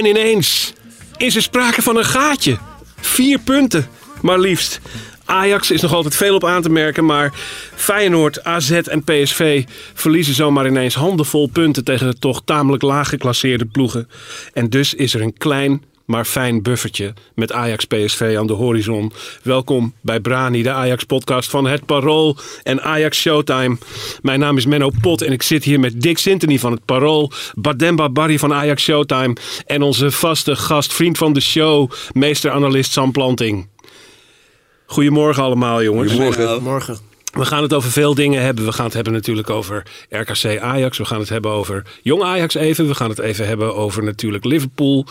En ineens is er sprake van een gaatje. Vier punten, maar liefst. Ajax is nog altijd veel op aan te merken, maar Feyenoord, AZ en PSV verliezen zomaar ineens handenvol punten tegen de toch tamelijk laag geclasseerde ploegen. En dus is er een klein maar fijn buffertje met Ajax PSV aan de horizon. Welkom bij Brani, de Ajax podcast van Het Parool en Ajax Showtime. Mijn naam is Menno Pot en ik zit hier met Dick Sintony van Het Parool, Bademba Barry van Ajax Showtime en onze vaste gast, vriend van de show, meester-analyst Sam Planting. Goedemorgen allemaal jongens. Morgen. We gaan het over veel dingen hebben. We gaan het hebben natuurlijk over RKC Ajax. We gaan het hebben over jong Ajax even. We gaan het even hebben over natuurlijk Liverpool.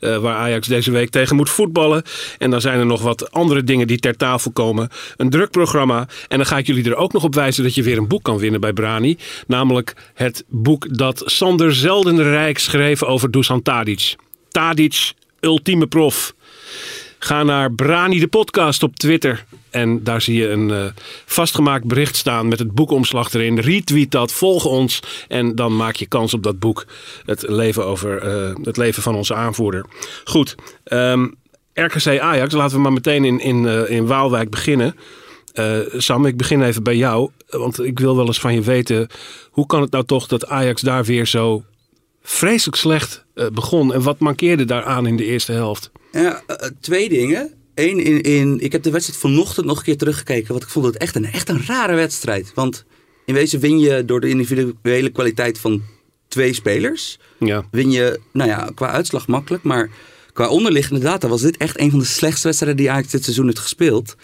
eh, waar Ajax deze week tegen moet voetballen. En dan zijn er nog wat andere dingen die ter tafel komen. Een druk programma. En dan ga ik jullie er ook nog op wijzen dat je weer een boek kan winnen bij Brani. Namelijk het boek dat Sander Zeldenrijk schreef over Dusan Tadic. Tadic, ultieme prof. Ga naar Brani de podcast op Twitter. En daar zie je een eh, vastgemaakt bericht staan met het boekomslag erin. Retweet dat, volg ons. En dan maak je kans op dat boek. Het leven, over, eh, het leven van onze aanvoerder. Goed, ehm, RKC Ajax. Laten we maar meteen in, in, eh, in Waalwijk beginnen. Sam, ik begin even bij jou. Want ik wil wel eens van je weten. Hoe kan het nou toch dat Ajax daar weer zo vreselijk slecht begon? En wat mankeerde daaraan in de eerste helft? Ja, twee dingen. Eén, in, in, ik heb de wedstrijd vanochtend nog een keer teruggekeken. Want ik vond het echt een, echt een rare wedstrijd. Want in wezen win je door de individuele kwaliteit van twee spelers. Ja. Win je, nou ja, qua uitslag makkelijk. Maar qua onderliggende data was dit echt een van de slechtste wedstrijden die Ajax dit seizoen heeft gespeeld.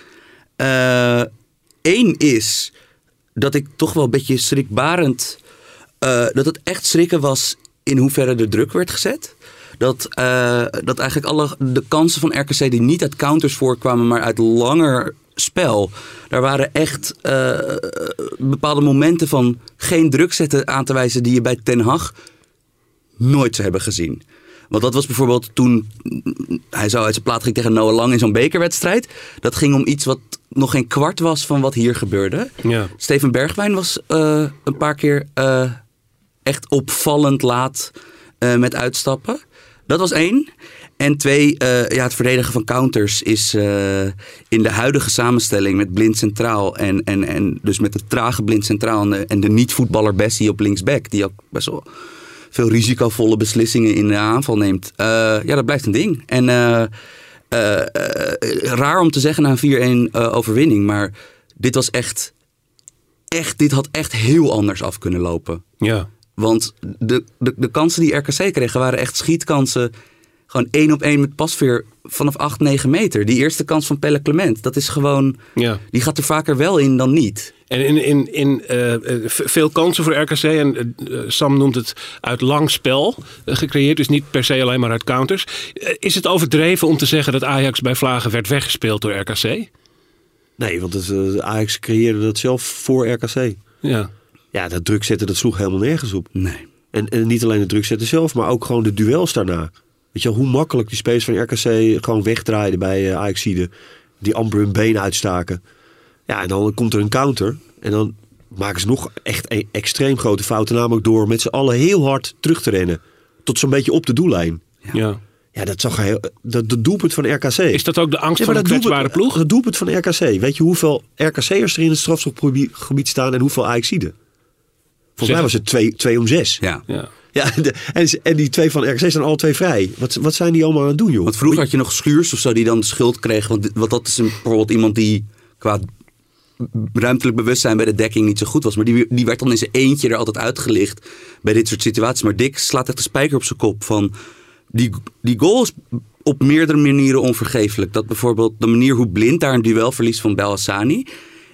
Eén is dat ik toch wel een beetje schrikbarend... eh, dat het echt schrikken was in hoeverre de druk werd gezet. Dat, eh, dat eigenlijk alle de kansen van RKC die niet uit counters voorkwamen, maar uit langer spel. Daar waren echt eh, bepaalde momenten van geen druk zetten aan te wijzen die je bij Ten Hag nooit zou hebben gezien. Want dat was bijvoorbeeld toen hij zo uit zijn plaat ging tegen Noah Lang in zo'n bekerwedstrijd. Dat ging om iets wat nog geen kwart was van wat hier gebeurde. Ja. Steven Bergwijn was eh, een paar keer echt opvallend laat met uitstappen. Dat was één. En twee, eh, ja, het verdedigen van counters is eh, in de huidige samenstelling met blind centraal. En, en, en dus met de trage blind centraal en de, de niet-voetballer Bessie op linksback. Die ook best wel veel risicovolle beslissingen in de aanval neemt. Eh, ja, dat blijft een ding. En raar om te zeggen na een 4-1 eh, overwinning. Maar dit was echt, echt, dit had echt heel anders af kunnen lopen. Ja. Want de, de, de kansen die RKC kregen waren echt schietkansen. Gewoon één op één met pasveer vanaf 8, 9 meter. Die eerste kans van Pelle Clement, dat is gewoon... Ja. Die gaat er vaker wel in dan niet. En in, in, in eh, eh, veel kansen voor RKC. En eh, Sam noemt het uit lang spel gecreëerd. Dus niet per se alleen maar uit counters. Is het overdreven om te zeggen dat Ajax bij Vlagen werd weggespeeld door RKC? Nee, want het, Ajax creëerde dat zelf voor RKC. Ja. Ja, dat druk zetten, dat sloeg helemaal nergens op. Nee. En, en niet alleen het druk zetten zelf, maar ook gewoon de duels daarna. Weet je wel, hoe makkelijk die spelers van RKC gewoon wegdraaiden bij uh, Ajaxide. Die amper hun benen uitstaken. Ja, en dan komt er een counter. En dan maken ze nog echt een extreem grote fouten. Namelijk door met z'n allen heel hard terug te rennen. Tot zo'n beetje op de doellijn. ja. Ja, dat zag heel, dat, dat doelpunt van RKC. Is dat ook de angst Ja, van dat kwetsbare ploeg? Dat doelpunt van RKC. Weet je hoeveel RKC'ers er in het strafschopgebied staan en hoeveel Ajaxiden? Volgens mij was het 2 twee om 6. Ja. Ja. Ja, de- en, ze- en die twee van RKC zijn alle twee vrij. Wat, wat zijn die allemaal aan het doen, joh? Want vroeger had je nog Schuurs of zo die dan de schuld kreeg. Want, want dat is een, bijvoorbeeld iemand die qua ruimtelijk bewustzijn bij de dekking niet zo goed was. Maar die, die werd dan in zijn eentje er altijd uitgelicht bij dit soort situaties. Maar Dick slaat echt de spijker op zijn kop van... Die, die goal is op meerdere manieren onvergeeflijk. Dat bijvoorbeeld de manier hoe blind daar een duel verliest van Belhassani...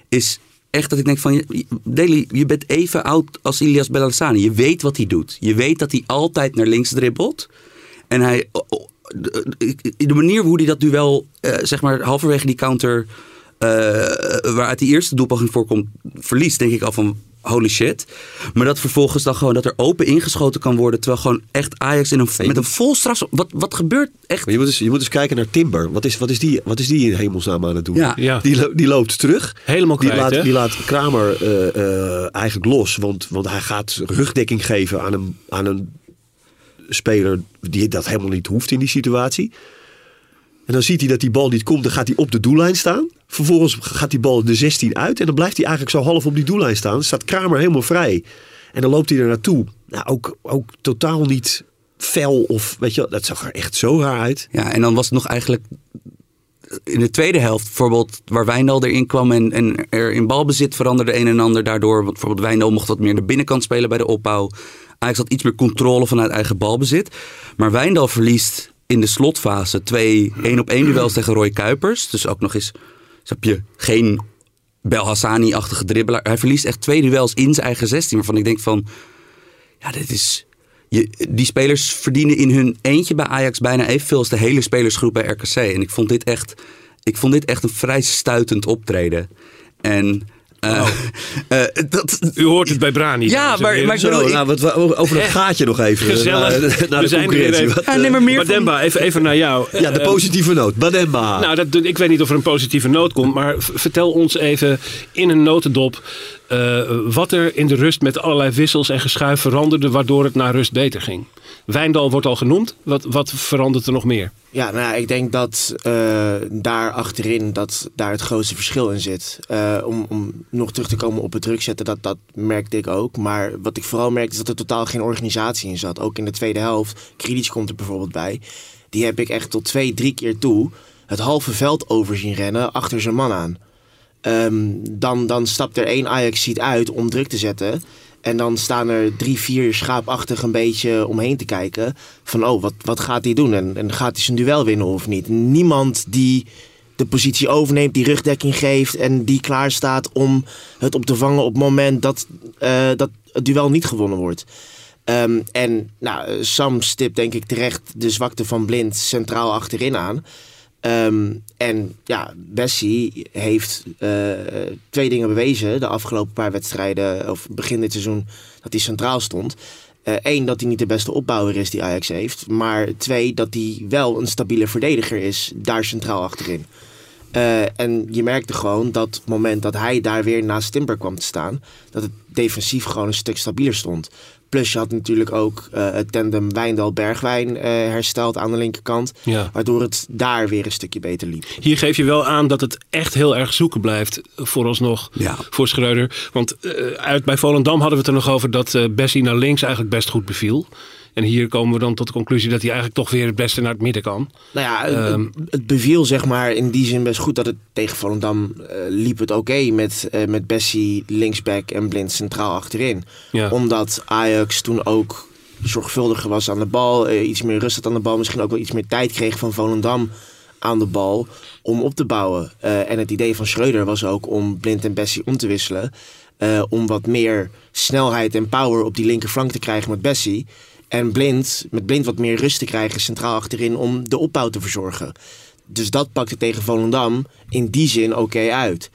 is echt dat ik denk van... Deli, je bent even oud als Ilias Belhassani. Je weet wat hij doet. Je weet dat hij altijd naar links dribbelt. En hij... De, manier hoe hij dat duel, eh, zeg maar, halverwege die counter... Uh, waaruit die eerste doelpoging voorkomt, verliest, denk ik al van holy shit. Maar dat vervolgens dan gewoon dat er open ingeschoten kan worden. Terwijl gewoon echt Ajax in een, met een vol straf. Wat, wat gebeurt echt? Maar je, moet eens, je moet eens kijken naar Timber. Wat is, wat is, die, wat is die in hemelsnaam aan het doen? Ja. Ja. Die, die loopt terug. Helemaal Die kwijt, laat, hè? die laat Kramer eh, eh, eigenlijk los. Want, want hij gaat rugdekking geven aan een, aan een speler die dat helemaal niet hoeft in die situatie. En dan ziet hij dat die bal niet komt. Dan gaat hij op de doellijn staan. Vervolgens gaat die bal de 16 uit. En dan blijft hij eigenlijk zo half op die doellijn staan. Dan staat Kramer helemaal vrij. En dan loopt hij er naartoe. Nou, ook, ook totaal niet fel of weet je, dat zag er echt zo raar uit. Ja, en dan was het nog eigenlijk in de tweede helft, bijvoorbeeld waar Wijndal erin kwam en, en er in balbezit veranderde een en ander daardoor. Bijvoorbeeld Wijndal mocht wat meer de binnenkant spelen bij de opbouw. Ajax had iets meer controle vanuit eigen balbezit. Maar Wijndal verliest in de slotfase twee één op één duels tegen Roy Kuipers. Dus ook nog eens, heb je, geen Belhassani-achtige dribbelaar. Hij verliest echt twee duels in zijn eigen 16, waarvan ik denk van, ja, dit is... Die spelers verdienen in hun eentje bij Ajax bijna evenveel als de hele spelersgroep bij RKC. En ik vond dit echt, ik vond dit echt een vrij stuitend optreden. En eh, eh, dat, U hoort het bij Brani. Ja, maar- heren. maar ik Zo, nou, wat, over dat Echt gaatje nog even. Gezellig. Naar, naar We de zijn er weer concurrentie. even. Wat, Ja, nee, maar meer van- Bademba, even, even naar jou. ja, de Eh, positieve noot. Bademba. Nou, dat, ik weet niet of er een positieve noot komt, maar vertel ons even in een notendop eh, wat er in de rust met allerlei wissels en geschuif veranderde, waardoor het na rust beter ging. Wijndal wordt al genoemd. Wat, wat verandert er nog meer? Ja, nou ja, ik denk dat eh, daar achterin dat daar het grootste verschil in zit. Eh, om, om nog terug te komen op het druk zetten, dat, dat merkte ik ook. Maar wat ik vooral merkte is dat er totaal geen organisatie in zat. Ook in de tweede helft. Kredic komt er bijvoorbeeld bij. Die heb ik echt tot twee, drie keer toe het halve veld over zien rennen achter zijn man aan. Ehm, dan, dan stapt er één Ajax-seat uit om druk te zetten. En dan staan er drie, vier schaapachtig een beetje omheen te kijken. Van, oh, wat, wat gaat hij doen? En, en gaat hij zijn duel winnen of niet? Niemand die de positie overneemt, die rugdekking geeft... en die klaar staat om het op te vangen op het moment dat, eh, dat het duel niet gewonnen wordt. Ehm, en nou, Sam stipt denk ik terecht de zwakte van Blind centraal achterin aan. Ehm, en ja, Bessie heeft eh, twee dingen bewezen de afgelopen paar wedstrijden, of begin dit seizoen, dat hij centraal stond. Eén, dat hij niet de beste opbouwer is die Ajax heeft. Maar twee, dat hij wel een stabiele verdediger is, daar centraal achterin. Eh, en je merkte gewoon dat het moment dat hij daar weer naast Timber kwam te staan, dat het defensief gewoon een stuk stabieler stond. Plus je had natuurlijk ook eh, het tandem Wijndal-Bergwijn eh, hersteld aan de linkerkant. Ja. Waardoor het daar weer een stukje beter liep. Hier geef je wel aan dat het echt heel erg zoeken blijft vooralsnog Ja. voor Schreuder. Want uit, bij Volendam hadden we het er nog over dat eh, Bessie naar links eigenlijk best goed beviel. En hier komen we dan tot de conclusie dat hij eigenlijk toch weer het beste naar het midden kan. Nou ja, het- Ehm. het, beviel zeg maar in die zin best goed dat het tegen Volendam eh, liep het oké met, eh, met Bessie linksback en Blind centraal achterin. Ja. Omdat Ajax toen ook zorgvuldiger was aan de bal, eh, iets meer rust had aan de bal, misschien ook wel iets meer tijd kreeg van Volendam aan de bal om op te bouwen. En het idee van Schreuder was ook om Blind en Bessie om te wisselen. om wat meer snelheid en power op die linkerflank te krijgen met Bessie. En Blind, met Blind wat meer rust te krijgen centraal achterin om de opbouw te verzorgen. Dus dat pakte tegen Volendam in die zin oké uit.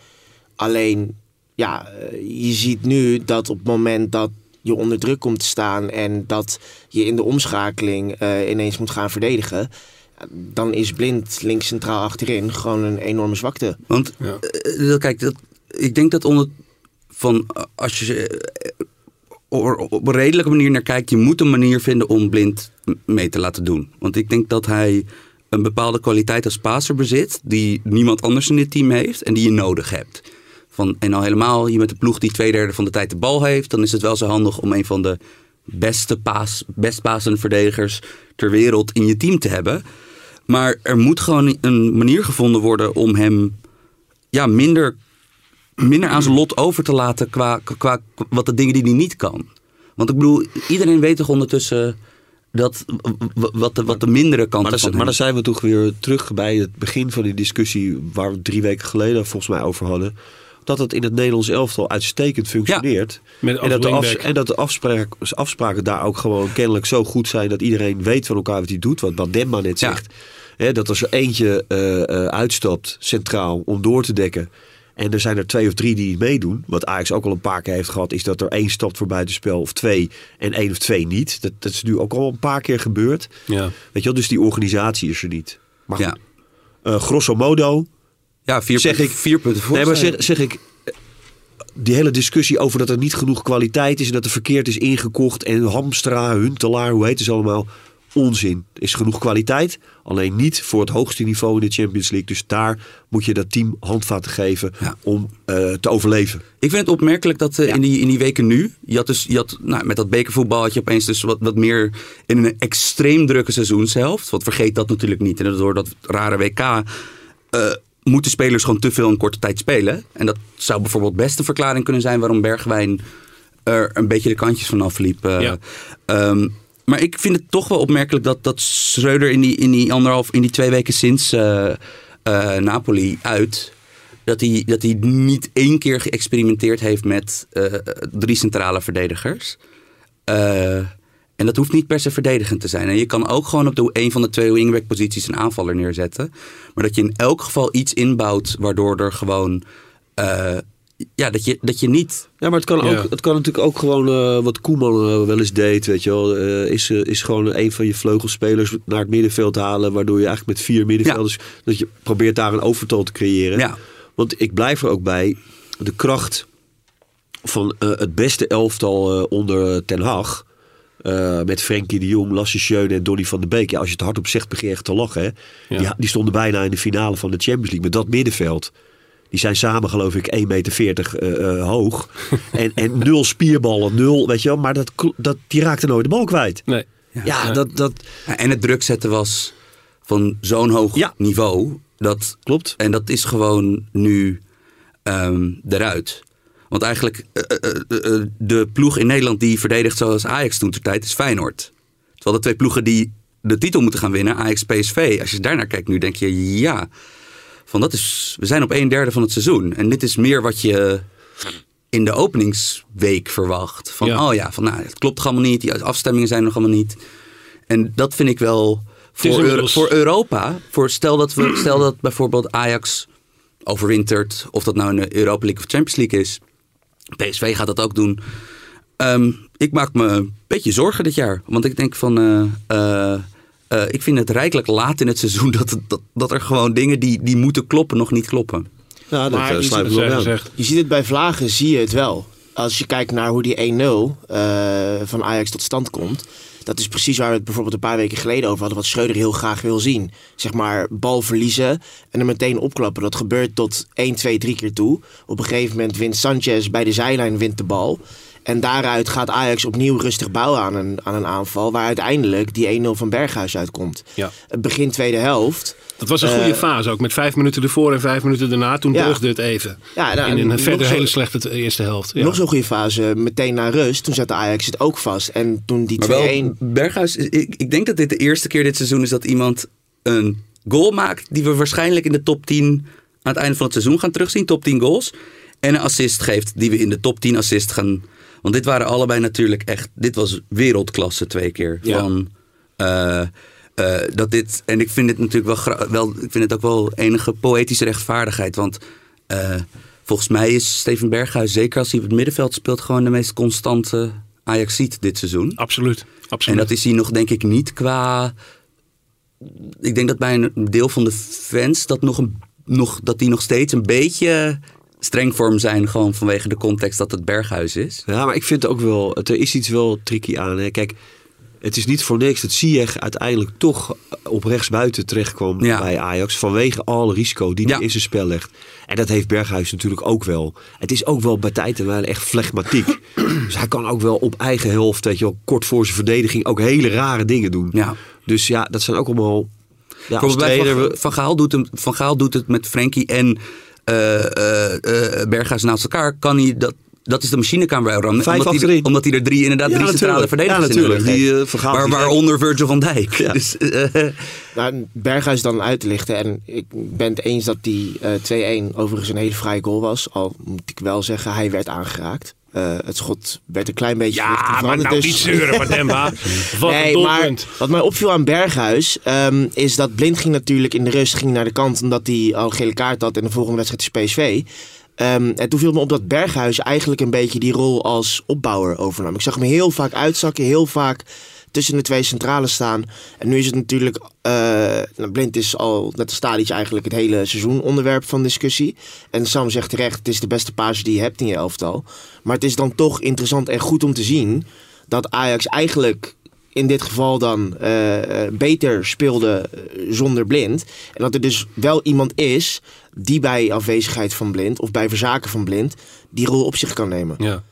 Alleen, ja, eh, je ziet nu dat op het moment dat je onder druk komt te staan en dat je in de omschakeling eh, ineens moet gaan verdedigen, dan is Blind links centraal achterin gewoon een enorme zwakte. Want Ja. eh, kijk, dat, ik denk dat onder van als je op een redelijke manier naar kijkt, je moet een manier vinden om blind mee te laten doen. Want ik denk dat hij een bepaalde kwaliteit als passer bezit die niemand anders in dit team heeft en die je nodig hebt. Van, en al helemaal je met de ploeg die twee derde van de tijd de bal heeft, dan is het wel zo handig om een van de beste paas, best pasende verdedigers ter wereld in je team te hebben. Maar er moet gewoon een manier gevonden worden om hem ja, minder minder aan zijn lot over te laten qua, qua wat de dingen die hij niet kan. Want ik bedoel, iedereen weet toch ondertussen dat, wat, de, wat de mindere kanten Maar maar hem. dan zijn we toch weer terug bij het begin van die discussie waar we drie weken geleden volgens mij over hadden. Dat het in het Nederlands elftal uitstekend functioneert. Met en, dat de af- en dat de afspraak, afspraken daar ook gewoon kennelijk zo goed zijn dat iedereen weet van elkaar wat hij doet. Wat, wat Demba net Ja. zegt. Hè, dat als er eentje eh, eh, uitstapt centraal om door te dekken. En er zijn er twee of drie die meedoen. Wat Ajax ook al een paar keer heeft gehad. Is dat er één stapt voor buitenspel of twee. En één of twee niet. Dat, dat is nu ook al een paar keer gebeurd. Ja. Weet je wel, dus die organisatie is er niet. Maar ja. eh, grosso modo, ja, vier, zeg ik- vier punten voor. nee, maar zeg, zeg ik, eh, die hele discussie over dat er niet genoeg kwaliteit is en dat er verkeerd is ingekocht en Hamstra, Huntelaar, hoe heet ze allemaal, onzin. Er is genoeg kwaliteit, alleen niet voor het hoogste niveau in de Champions League. Dus daar moet je dat team handvaten geven Ja. om eh, te overleven. Ik vind het opmerkelijk dat eh, in, die, in die weken nu, je had dus, je had, nou, met dat bekervoetbal had je opeens dus wat, wat meer in een extreem drukke seizoenshelft. Want vergeet dat natuurlijk niet. En door dat rare WK eh, moeten spelers gewoon te veel in korte tijd spelen. En dat zou bijvoorbeeld best een verklaring kunnen zijn waarom Bergwijn er een beetje de kantjes vanaf liep. eh. Ja. Ehm, maar ik vind het toch wel opmerkelijk dat, dat Schreuder in die, in die anderhalf, in die twee weken sinds eh, eh, Napoli uit, dat hij, dat hij niet één keer geëxperimenteerd heeft met eh, drie centrale verdedigers. En dat hoeft niet per se verdedigend te zijn. En je kan ook gewoon op de, een van de twee wingback posities een aanvaller neerzetten. Maar dat je in elk geval iets inbouwt waardoor er gewoon... ja, dat je, dat je niet... Ja, maar het kan, Ja. ook, het kan natuurlijk ook gewoon eh, wat Koeman eh, wel eens deed, weet je wel. eh, is, is gewoon een van je vleugelspelers naar het middenveld halen, waardoor je eigenlijk met vier middenvelders, dat je probeert daar een overtal te creëren. Ja. Want ik blijf er ook bij, de kracht van het beste elftal onder Ten Hag, met Frenkie de Jong, Lasse Schöne en Donny van de Beek. Ja, als je het hardop zegt, begin je echt te lachen. Hè? Die, die stonden bijna in de finale van de Champions League met dat middenveld. Die zijn samen geloof ik 1,40 meter eh, eh, hoog. en, en nul spierballen, nul, weet je wel. Maar dat, dat, die raakte nooit de bal kwijt. Nee. Ja, dat, dat En het druk zetten was van zo'n hoog Ja. niveau. Dat, klopt. En dat is gewoon nu ehm, eruit. Want eigenlijk, eh, de ploeg in Nederland die verdedigt zoals Ajax toen ter tijd is Feyenoord. Terwijl de twee ploegen die de titel moeten gaan winnen, Ajax PSV. Als je daarnaar kijkt nu, denk je ja. Van dat is, we zijn op een derde van het seizoen. En dit is meer wat je in de openingsweek verwacht. Van Ja. oh ja, van, nou, het klopt allemaal niet. Die afstemmingen zijn nog allemaal niet. En dat vind ik wel voor, Euro- inmiddels- voor Europa. Voor stel, dat we, stel dat bijvoorbeeld Ajax overwintert. Of dat nou in de Europa League of Champions League is. PSV gaat dat ook doen. Ehm, ik maak me een beetje zorgen dit jaar. Want ik denk van... eh, eh, eh, ik vind het rijkelijk laat in het seizoen dat, dat, dat er gewoon dingen die, die moeten kloppen nog niet kloppen. Ja, dat Maar eh, je sluit ik ziet wel aan. Je ziet het bij Vlagen, zie je het wel. Als je kijkt naar hoe die 1-0 eh, van Ajax tot stand komt. Dat is precies waar we het bijvoorbeeld een paar weken geleden over hadden. Wat Schreuder heel graag wil zien. Zeg maar bal verliezen en er meteen opklappen. Dat gebeurt tot 1, 2, 3 keer toe. Op een gegeven moment wint Sanchez bij de zijlijn wint de bal. En daaruit gaat Ajax opnieuw rustig bouwen aan een, aan een aanval. Waar uiteindelijk die 1-0 van Berghuis uitkomt. Ja. Het begin tweede helft. Dat was een goede Eh, fase ook. Met vijf minuten ervoor en vijf minuten daarna. Toen Ja. deugde het even. Ja, nou, in een verder zo- hele slechte eerste helft. Ja. Nog zo'n goede fase, meteen na rust. Toen zette Ajax het ook vast. En toen die 2-1... Maar wel, Berghuis, ik, ik denk dat dit de eerste keer dit seizoen is dat iemand een goal maakt die we waarschijnlijk in de top 10 aan het einde van het seizoen gaan terugzien. Top 10 goals. En een assist geeft die we in de top 10 assist gaan. Want dit waren allebei natuurlijk echt, dit was wereldklasse twee keer. Ja. Van, eh, eh, dat dit, en ik vind het natuurlijk wel, wel, ik vind het ook wel enige poëtische rechtvaardigheid. Want eh, volgens mij is Steven Berghuis, zeker als hij op het middenveld speelt, gewoon de meest constante Ajaxiet dit seizoen. Absoluut. Absoluut. En dat is hij nog, denk ik, niet qua. Ik denk dat bij een deel van de fans dat, nog een, nog, dat die nog steeds een beetje streng voor hem zijn. Gewoon vanwege de context dat het Berghuis is. Ja, maar ik vind ook wel, er is iets wel tricky aan. Hè. Kijk, het is niet voor niks dat Ziyech uiteindelijk toch op rechtsbuiten terechtkwam Ja. bij Ajax. Vanwege alle risico die hij Ja. in zijn spel legt. En dat heeft Berghuis natuurlijk ook wel. Het is ook wel bij tijd en wel echt flegmatiek. dus hij kan ook wel op eigen helft, weet je wel, kort voor zijn verdediging ook hele rare dingen doen. Ja. Dus ja, dat zijn ook allemaal... Ja, trainer, van, van, Gaal doet hem, van Gaal doet het met Frenkie en Berghuis naast elkaar, kan hij dat. Dat is de machinekamer bij Oranje. Vijf omdat, hij, omdat hij er drie inderdaad Ja, drie centrale verdedigers Ja, natuurlijk. Die, heeft. eh, vergaat Waar, die gek. waaronder Virgil van Dijk. Ja. Dus, eh, Nou, Berghuis dan uit te lichten. En ik ben het eens dat die eh 2-1 overigens een hele vrije goal was. Al moet ik wel zeggen, hij werd aangeraakt. Eh, het schot werd een klein beetje Ja, maar nou dus- niet zeuren. Wat nee, een maar doelpunt. wat mij opviel aan Berghuis ehm, is dat Blind ging natuurlijk in de rust ging naar de kant omdat hij al een gele kaart had en de volgende wedstrijd is PSV. Ehm, en toen viel me op dat Berghuis eigenlijk een beetje die rol als opbouwer overnam. Ik zag hem heel vaak uitzakken, heel vaak tussen de twee centralen staan. En nu is het natuurlijk, eh, nou, Blind is al, net als Tadic eigenlijk het hele seizoen onderwerp van discussie. En Sam zegt terecht, het is de beste page die je hebt in je elftal. Maar het is dan toch interessant en goed om te zien dat Ajax eigenlijk in dit geval dan eh, eh, beter speelde zonder blind. En dat er dus wel iemand is die bij afwezigheid van blind of bij verzaken van blind die rol op zich kan nemen. Ja.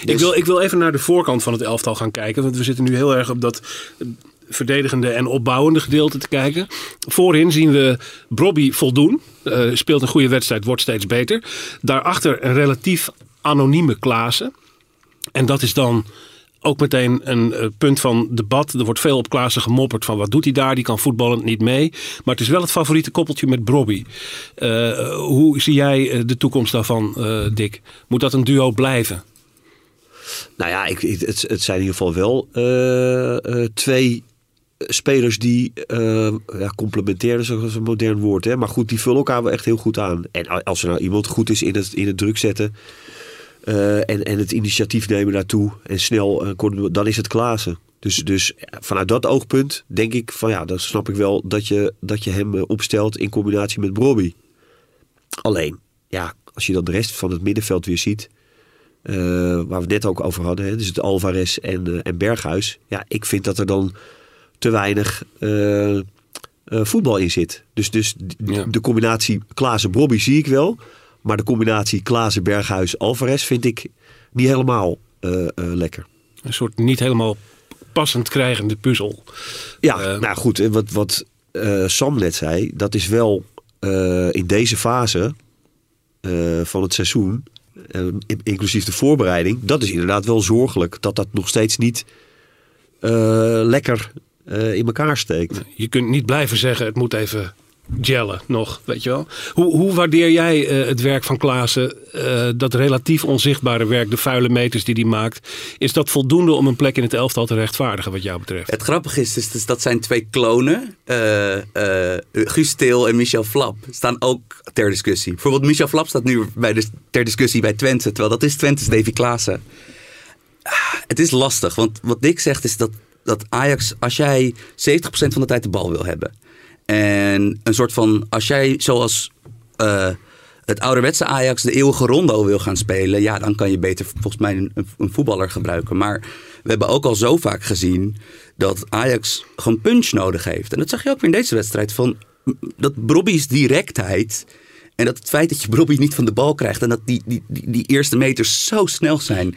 Ik, Dus- wil, ik wil even naar de voorkant van het elftal gaan kijken. Want we zitten nu heel erg op dat eh, verdedigende en opbouwende gedeelte te kijken. Voorin zien we Brobby voldoen. Eh, speelt een goede wedstrijd, wordt steeds beter. Daarachter een relatief anonieme Klaassen. En dat is dan ook meteen een eh, punt van debat. Er wordt veel op Klaassen gemopperd van wat doet hij daar? Die kan voetballend niet mee. Maar het is wel het favoriete koppeltje met Brobby. Eh, hoe zie jij de toekomst daarvan, Dick? Moet dat een duo blijven? Nou ja, ik, het, het zijn in ieder geval wel eh, eh, twee spelers die eh ja, complementairen, dat is een modern woord. Hè? Maar goed, die vullen elkaar wel echt heel goed aan. En als er nou iemand goed is in het, in het druk zetten en, en het initiatief nemen daartoe en snel, dan is het Klaassen. Dus, dus vanuit dat oogpunt denk ik van ja, dan snap ik wel dat je, dat je hem opstelt in combinatie met Brobby. Alleen, ja, als je dan de rest van het middenveld weer ziet, eh, waar we het net ook over hadden, hè, dus het Alvarez en, eh, en Berghuis. Ja, ik vind dat er dan te weinig eh, voetbal in zit. Dus, dus Ja. de combinatie Klaassen-Brobby zie ik wel. Maar de combinatie Klaassen-Berghuis-Alvarez vind ik niet helemaal lekker. Een soort niet helemaal passend krijgende puzzel. Ja, nou goed, wat, wat Sam net zei, dat is wel in deze fase van het seizoen, inclusief de voorbereiding, dat is inderdaad wel zorgelijk dat dat nog steeds niet eh, lekker eh, in elkaar steekt. Je kunt niet blijven zeggen, het moet even gellen nog, weet je wel. Hoe, hoe waardeer jij eh, het werk van Klaassen, eh, dat relatief onzichtbare werk, de vuile meters die hij maakt? Is dat voldoende om een plek in het elftal te rechtvaardigen wat jou betreft? Het grappige is, dat zijn twee klonen. eh Guus Til en Michel Flap staan ook ter discussie. Bijvoorbeeld Michel Flap staat nu bij de, ter discussie bij Twente. Terwijl dat is Twente's Davy Klaassen. Ah, Het is lastig, want wat Dick zegt is dat, dat Ajax, als jij 70% van de tijd de bal wil hebben. En een soort van, als jij zoals eh, het ouderwetse Ajax de eeuwige rondo wil gaan spelen, ja, dan kan je beter volgens mij een, een voetballer gebruiken. Maar we hebben ook al zo vaak gezien dat Ajax gewoon punch nodig heeft. En dat zag je ook weer in deze wedstrijd. Van, dat Brobby's directheid en dat het feit dat je Brobby niet van de bal krijgt en dat die, die, die, die eerste meters zo snel zijn.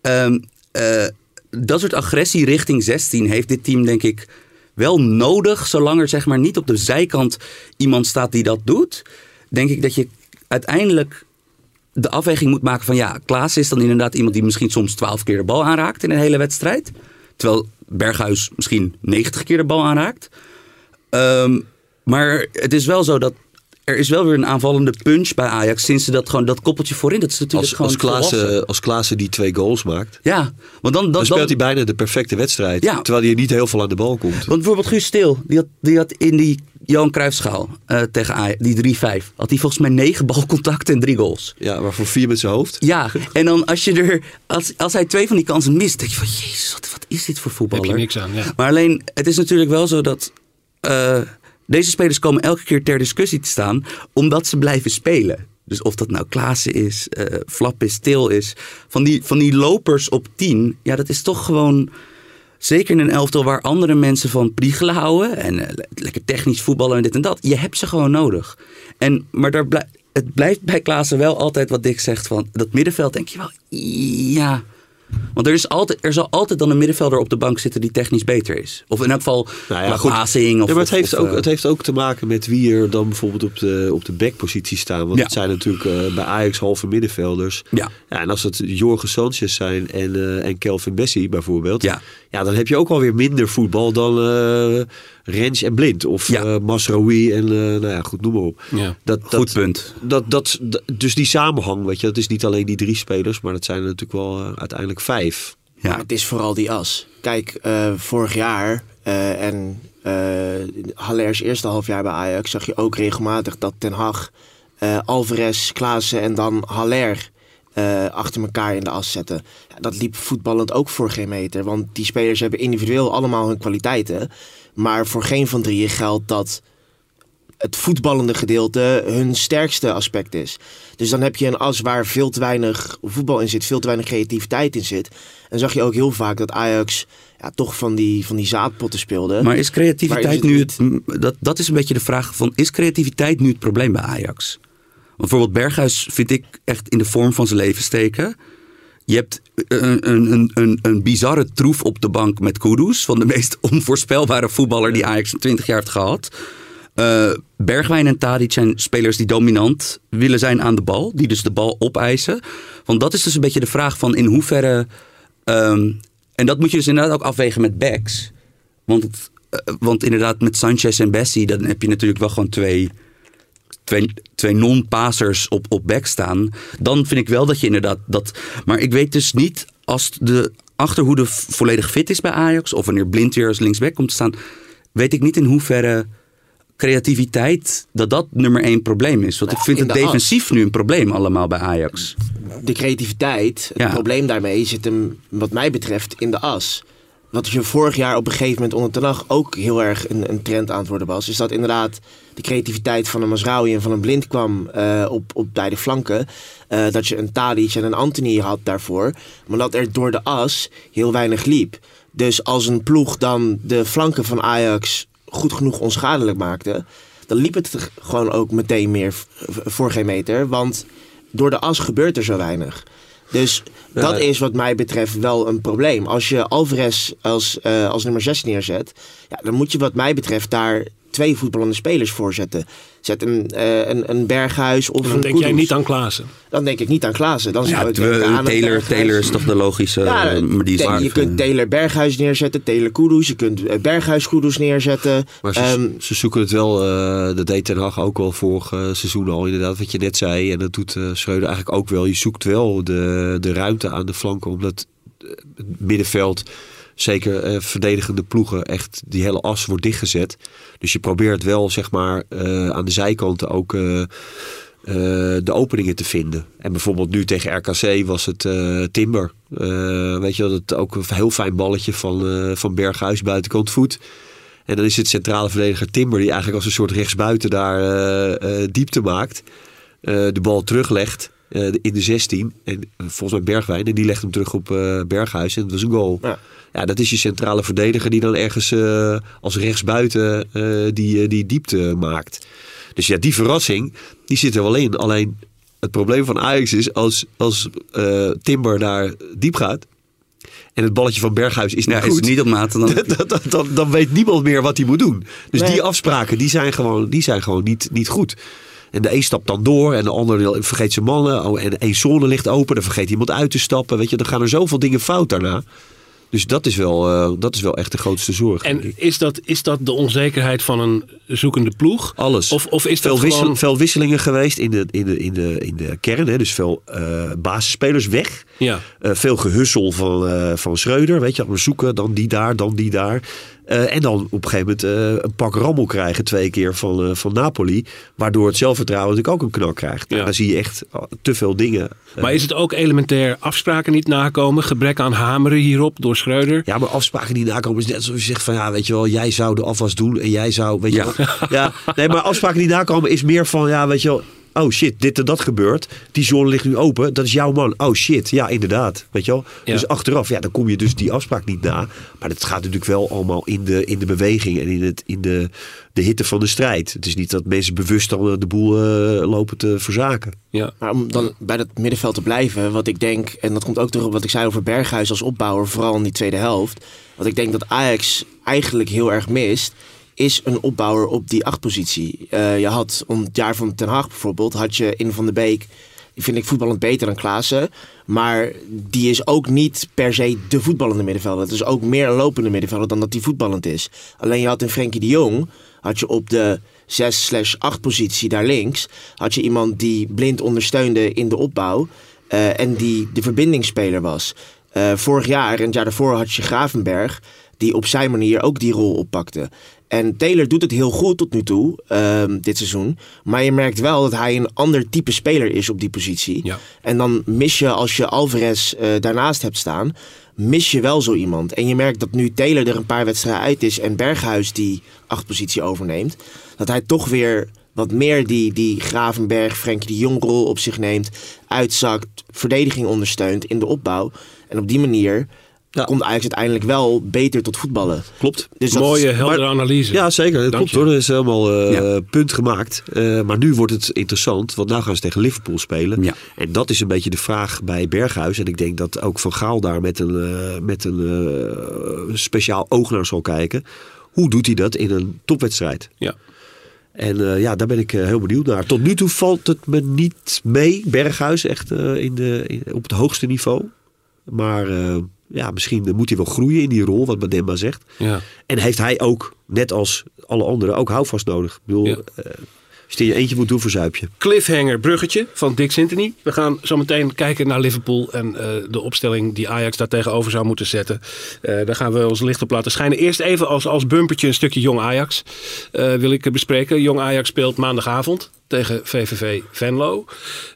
Ehm, eh, dat soort agressie richting 16 heeft dit team denk ik wel nodig. Zolang er zeg maar niet op de zijkant iemand staat die dat doet. Denk ik dat je uiteindelijk de afweging moet maken van ja, Klaas is dan inderdaad iemand die misschien soms 12 keer de bal aanraakt in een hele wedstrijd. Terwijl Berghuis misschien 90 keer de bal aanraakt. Ehm, maar het is wel zo dat er is wel weer een aanvallende punch bij Ajax sinds ze dat gewoon dat koppeltje voorin. Dat is natuurlijk Als, gewoon als, Klaassen, als Klaassen die twee goals maakt, Ja, want dan, dan, dan speelt dan- hij bijna de perfecte wedstrijd. Ja. Terwijl hij niet heel veel aan de bal komt. Want bijvoorbeeld Guus Stil, die had, die had in die Johan Cruijffschaal eh tegen Ajax, die 3-5, had hij volgens mij negen balcontacten en drie goals. Ja, waarvoor vier met zijn hoofd. Ja, en dan als je er, als, als hij twee van die kansen mist, denk je van, jezus, wat, wat is dit voor voetballer? Heb je niks aan, ja. Maar alleen, het is natuurlijk wel zo dat eh, deze spelers komen elke keer ter discussie te staan, omdat ze blijven spelen. Dus of dat nou Klaassen is, eh Flap is, Til is. Van die, van die lopers op 10, ja, dat is toch gewoon... Zeker in een elftal waar andere mensen van priegelen houden. En eh, le- lekker technisch voetballen en dit en dat. Je hebt ze gewoon nodig. En, maar daar blij- het blijft bij Klaassen wel altijd wat Dick zegt. Van dat middenveld denk je wel, ja... Want er, is altijd, er zal altijd dan een middenvelder op de bank zitten die technisch beter is. Of in elk geval Nou ja, goed. passing. Of, Ja, maar het of- heeft, of, ook, eh, het heeft ook te maken met wie er dan bijvoorbeeld op de, op de backpositie staan. Want Ja. het zijn natuurlijk eh, bij Ajax halve middenvelders. Ja. Ja, en als het Jorge Sanchez zijn en, eh, en Kelvin Bessie bijvoorbeeld. Ja. ja, dan heb je ook alweer minder voetbal dan Rens en Blind. Of Ja. eh Masraoui en eh, nou ja, goed, noem maar op. Ja. Dat, Goed dat, punt. dat, dat, dat- dus die samenhang, weet je, dat is niet alleen die drie spelers, maar dat zijn er natuurlijk wel eh, uiteindelijk vijf. Ja. Maar het is vooral die as. Kijk, eh, vorig jaar eh, en eh Haller's eerste halfjaar bij Ajax zag je ook regelmatig dat Ten Hag, eh, Alvarez, Klaassen en dan Haller eh, achter elkaar in de as zetten. Ja, dat liep voetballend ook voor geen meter. Want die spelers hebben individueel allemaal hun kwaliteiten. Maar voor geen van drieën geldt dat het voetballende gedeelte hun sterkste aspect is. Dus dan heb je een as waar veel te weinig voetbal in zit, veel te weinig creativiteit in zit. En zag je ook heel vaak dat Ajax ja, toch van die, van die zaadpotten speelde. Maar is creativiteit Maar is het nu het, dat, dat is een beetje de vraag van is creativiteit nu het probleem bij Ajax? Bijvoorbeeld Berghuis vind ik echt in de vorm van zijn leven steken. Je hebt een, een, een, een, bizarre troef op de bank met Kudus. Van de meest onvoorspelbare voetballer die Ajax in 20 jaar heeft gehad. Eh, Bergwijn en Tadic zijn spelers die dominant willen zijn aan de bal. Die dus de bal opeisen. Want dat is dus een beetje de vraag van in hoeverre... ehm, en dat moet je dus inderdaad ook afwegen met backs. Want, eh, want inderdaad met Sanchez en Bessie... dan heb je natuurlijk wel gewoon twee, twee, twee non-passers op, op back staan. Dan vind ik wel dat je inderdaad dat... Maar ik weet dus niet als de achterhoede volledig fit is bij Ajax... of wanneer Blind weer als linksback komt te staan... weet ik niet in hoeverre creativiteit... dat dat nummer één probleem is. Want ik vind in het de as. defensief nu een probleem allemaal bij Ajax. de creativiteit, het Ja. probleem daarmee zit hem, wat mij betreft, in de as. Wat je vorig jaar op een gegeven moment onder Ten Hag ook heel erg een, een trend aan het worden was. Is dat inderdaad de creativiteit van een Masraoui en van een Blind kwam eh, op, op beide flanken. Eh, dat je een Tadic en een Anthony had daarvoor. Maar dat er door de as heel weinig liep. Dus als een ploeg dan de flanken van Ajax goed genoeg onschadelijk maakte... dan liep het gewoon ook meteen meer voor geen meter. Want door de as gebeurt er zo weinig. Dus dat is wat mij betreft wel een probleem. Als je Alvarez als, eh, als nummer 6 neerzet, ja, dan moet je wat mij betreft daar twee voetballende spelers voor zetten. Zet een, eh, een, een Berghuis of dan een denk jij niet aan Klaassen. Dan denk ik niet aan Klaassen. Dan zou Ja, ik denken aan een Taylor. Taylor is toch de logische... Ja, eh, die je kunt Taylor Berghuis neerzetten, Taylor Kudus. Je kunt eh, Berghuis Kudus neerzetten. Maar ze, Ehm, ze zoeken het wel, eh dat deed Ten Hag ook wel vorig eh, seizoen al inderdaad, wat je net zei. En dat doet eh Schreuder eigenlijk ook wel. Je zoekt wel de, de ruimte aan de flanken, omdat het middenveld, zeker eh, verdedigende ploegen, echt die hele as wordt dichtgezet. Dus je probeert wel, zeg maar, eh, aan de zijkanten ook... eh, de openingen te vinden. En bijvoorbeeld nu tegen RKC was het Timber. Weet je wel, dat ook een heel fijn balletje van, van Berghuis buitenkant voet. En dan is het centrale verdediger Timber die eigenlijk als een soort rechtsbuiten daar diepte maakt. De bal teruglegt eh, in de 16. En eh, volgens mij Bergwijn. En die legt hem terug op eh, Berghuis. En dat was een goal. Ja. Ja, dat is je centrale verdediger die dan ergens eh, als rechtsbuiten eh, die, die diepte maakt. Dus ja, die verrassing, die zit er wel in. Alleen het probleem van Ajax is als, als eh, Timber daar diep gaat. En het balletje van Berghuis is niet Ja, goed. is niet op maat, dan... dan, dan, dan, dan weet niemand meer wat hij moet doen. Dus Nee. die afspraken die zijn gewoon, die zijn gewoon niet, niet goed. En de een stapt dan door en de ander vergeet zijn mannen. Oh, en één zone ligt open, dan vergeet iemand uit te stappen. Weet je, dan gaan er zoveel dingen fout daarna. Dus dat is wel, eh, dat is wel echt de grootste zorg. En is dat, is dat de onzekerheid van een zoekende ploeg? Alles. Of, of is veel, dat wissel- gewoon... veel wisselingen geweest in de, in de, in de, in de kern. Hè? Dus veel eh, basisspelers weg. Ja. Eh, veel gehussel van, eh, van Schreuder. Weet je, we zoeken dan die daar, dan die daar. Eh, en dan op een gegeven moment eh, een pak rammel krijgen twee keer van, eh, van Napoli. Waardoor het zelfvertrouwen natuurlijk ook een knak krijgt. Ja. Dan zie je echt te veel dingen. Maar is het ook elementair afspraken niet nakomen? Gebrek aan hameren hierop door Schreuder? Ja, maar afspraken die nakomen is net alsof je zegt van ja, weet je wel, jij zou de afwas doen en jij zou, weet je Ja. wel. Ja, nee, maar afspraken die nakomen is meer van ja, weet je wel, Oh shit, dit en dat gebeurt. Die zone ligt nu open. Dat is jouw man. Oh shit, ja inderdaad. Weet je wel? Ja. Dus achteraf, ja, dan kom je dus die afspraak niet na. Maar het gaat natuurlijk wel allemaal in de, in de beweging en in, het, in de, de hitte van de strijd. Het is niet dat mensen bewust dan eh, de boel eh, lopen te verzaken. Ja. Maar om dan bij dat middenveld te blijven, wat ik denk, en dat komt ook terug op wat ik zei over Berghuis als opbouwer, vooral in die tweede helft. Wat ik denk dat Ajax eigenlijk heel erg mist, is een opbouwer op die achtpositie. Eh je had om het jaar van Ten Haag bijvoorbeeld, had je in Van de Beek, vind ik voetballend beter dan Klaassen. Maar die is ook niet per se de voetballende middenvelder. Het is ook meer een lopende middenvelder dan dat die voetballend is. Alleen je had in Frenkie de Jong, had je op de 6-8 positie daar links, had je iemand die blind ondersteunde in de opbouw. eh, en die de verbindingsspeler was. Eh, vorig jaar en het jaar daarvoor had je Gravenberg, die op zijn manier ook die rol oppakte. En Taylor doet het heel goed tot nu toe, ehm, dit seizoen. Maar je merkt wel dat hij een ander type speler is op die positie. Ja. En dan mis je, als je Alvarez eh, daarnaast hebt staan, mis je wel zo iemand. En je merkt dat nu Taylor er een paar wedstrijden uit is en Berghuis die achtpositie overneemt, dat hij toch weer wat meer die, die Gravenberg, Frenkie de Jong rol op zich neemt, uitzakt, verdediging ondersteunt in de opbouw. En op die manier Ja. komt Ajax uiteindelijk wel beter tot voetballen. Klopt. Dus Mooie, is- heldere analyse. Ja, zeker. Dat klopt je. hoor. Er is helemaal eh, Ja. punt gemaakt. Eh, maar nu wordt het interessant, want nu gaan ze tegen Liverpool spelen. Ja. En dat is een beetje de vraag bij Berghuis. En ik denk dat ook Van Gaal daar met een, eh, met een speciaal oog naar zal kijken. Hoe doet hij dat in een topwedstrijd? Ja. En ja, daar ben ik heel benieuwd naar. Tot nu toe valt het me niet mee, Berghuis, echt in de, in- op het hoogste niveau. Maar ja, misschien moet hij wel groeien in die rol, wat Bademba zegt. Ja. En heeft hij ook, net als alle anderen, ook houvast nodig. Ik bedoel, Ja. eh, als je eentje moet doen, verzuip je. Cliffhanger bruggetje van Dick Sintony. We gaan zo meteen kijken naar Liverpool en eh, de opstelling die Ajax daar tegenover zou moeten zetten. Eh, daar gaan we ons licht op laten schijnen. Eerst even als, als bumpertje een stukje Jong Ajax wil ik bespreken. Jong Ajax speelt maandagavond tegen VVV Venlo.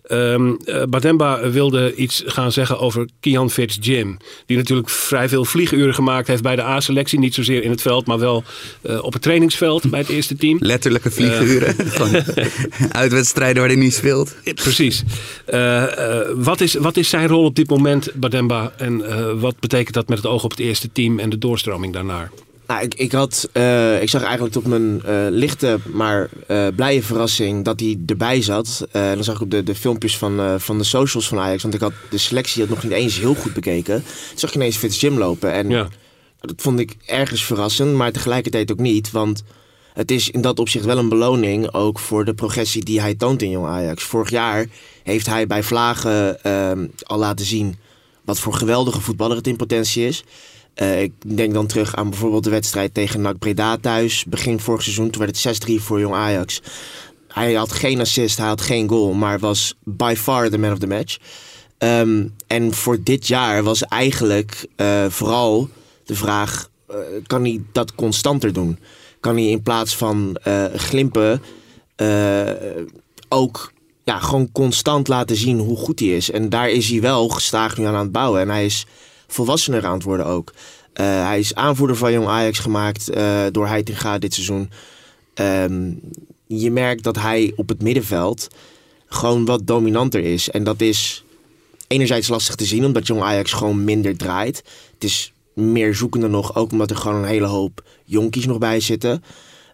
Ehm eh, Bademba wilde iets gaan zeggen over Kian Fitzjim. Die natuurlijk vrij veel vlieguren gemaakt heeft bij de A-selectie. Niet zozeer in het veld, maar wel eh, op het trainingsveld bij het eerste team. Letterlijke vlieguren. Gewoon Uitwedstrijden waar hij niet speelt. Precies. Eh, eh, wat, is, wat is zijn rol op dit moment, Bademba? En eh, wat betekent dat met het oog op het eerste team en de doorstroming daarnaar? Nou, ik, ik, had, eh, ik zag eigenlijk tot mijn eh, lichte, maar eh, blije verrassing dat hij erbij zat. Eh, dan zag ik op de, de filmpjes van, van de socials van Ajax, want ik had de selectie had nog niet eens heel goed bekeken. Toen zag ik ineens Fitz Jim lopen en Ja. dat vond ik ergens verrassend, maar tegelijkertijd ook niet. Want het is in dat opzicht wel een beloning ook voor de progressie die hij toont in Jong Ajax. Vorig jaar heeft hij bij Vlagen ehm, al laten zien wat voor geweldige voetballer het in potentie is. Eh, ik denk dan terug aan bijvoorbeeld de wedstrijd tegen NAC Breda thuis. Begin vorig seizoen, toen werd het 6-3 voor Jong Ajax. Hij had geen assist, hij had geen goal, maar was by far the man of the match. Ehm, en voor dit jaar was eigenlijk eh, vooral de vraag: eh, kan hij dat constanter doen? Kan hij in plaats van glimpen ook ja, gewoon constant laten zien hoe goed hij is? En daar is hij wel gestaag nu aan aan het bouwen. En hij is volwassener aan het worden ook. Eh, hij is aanvoerder van Jong Ajax gemaakt eh, door Heitinga dit seizoen. Ehm, je merkt dat hij op het middenveld gewoon wat dominanter is. En dat is enerzijds lastig te zien, omdat Jong Ajax gewoon minder draait. Het is meer zoekende nog, ook omdat er gewoon een hele hoop jonkies nog bij zitten.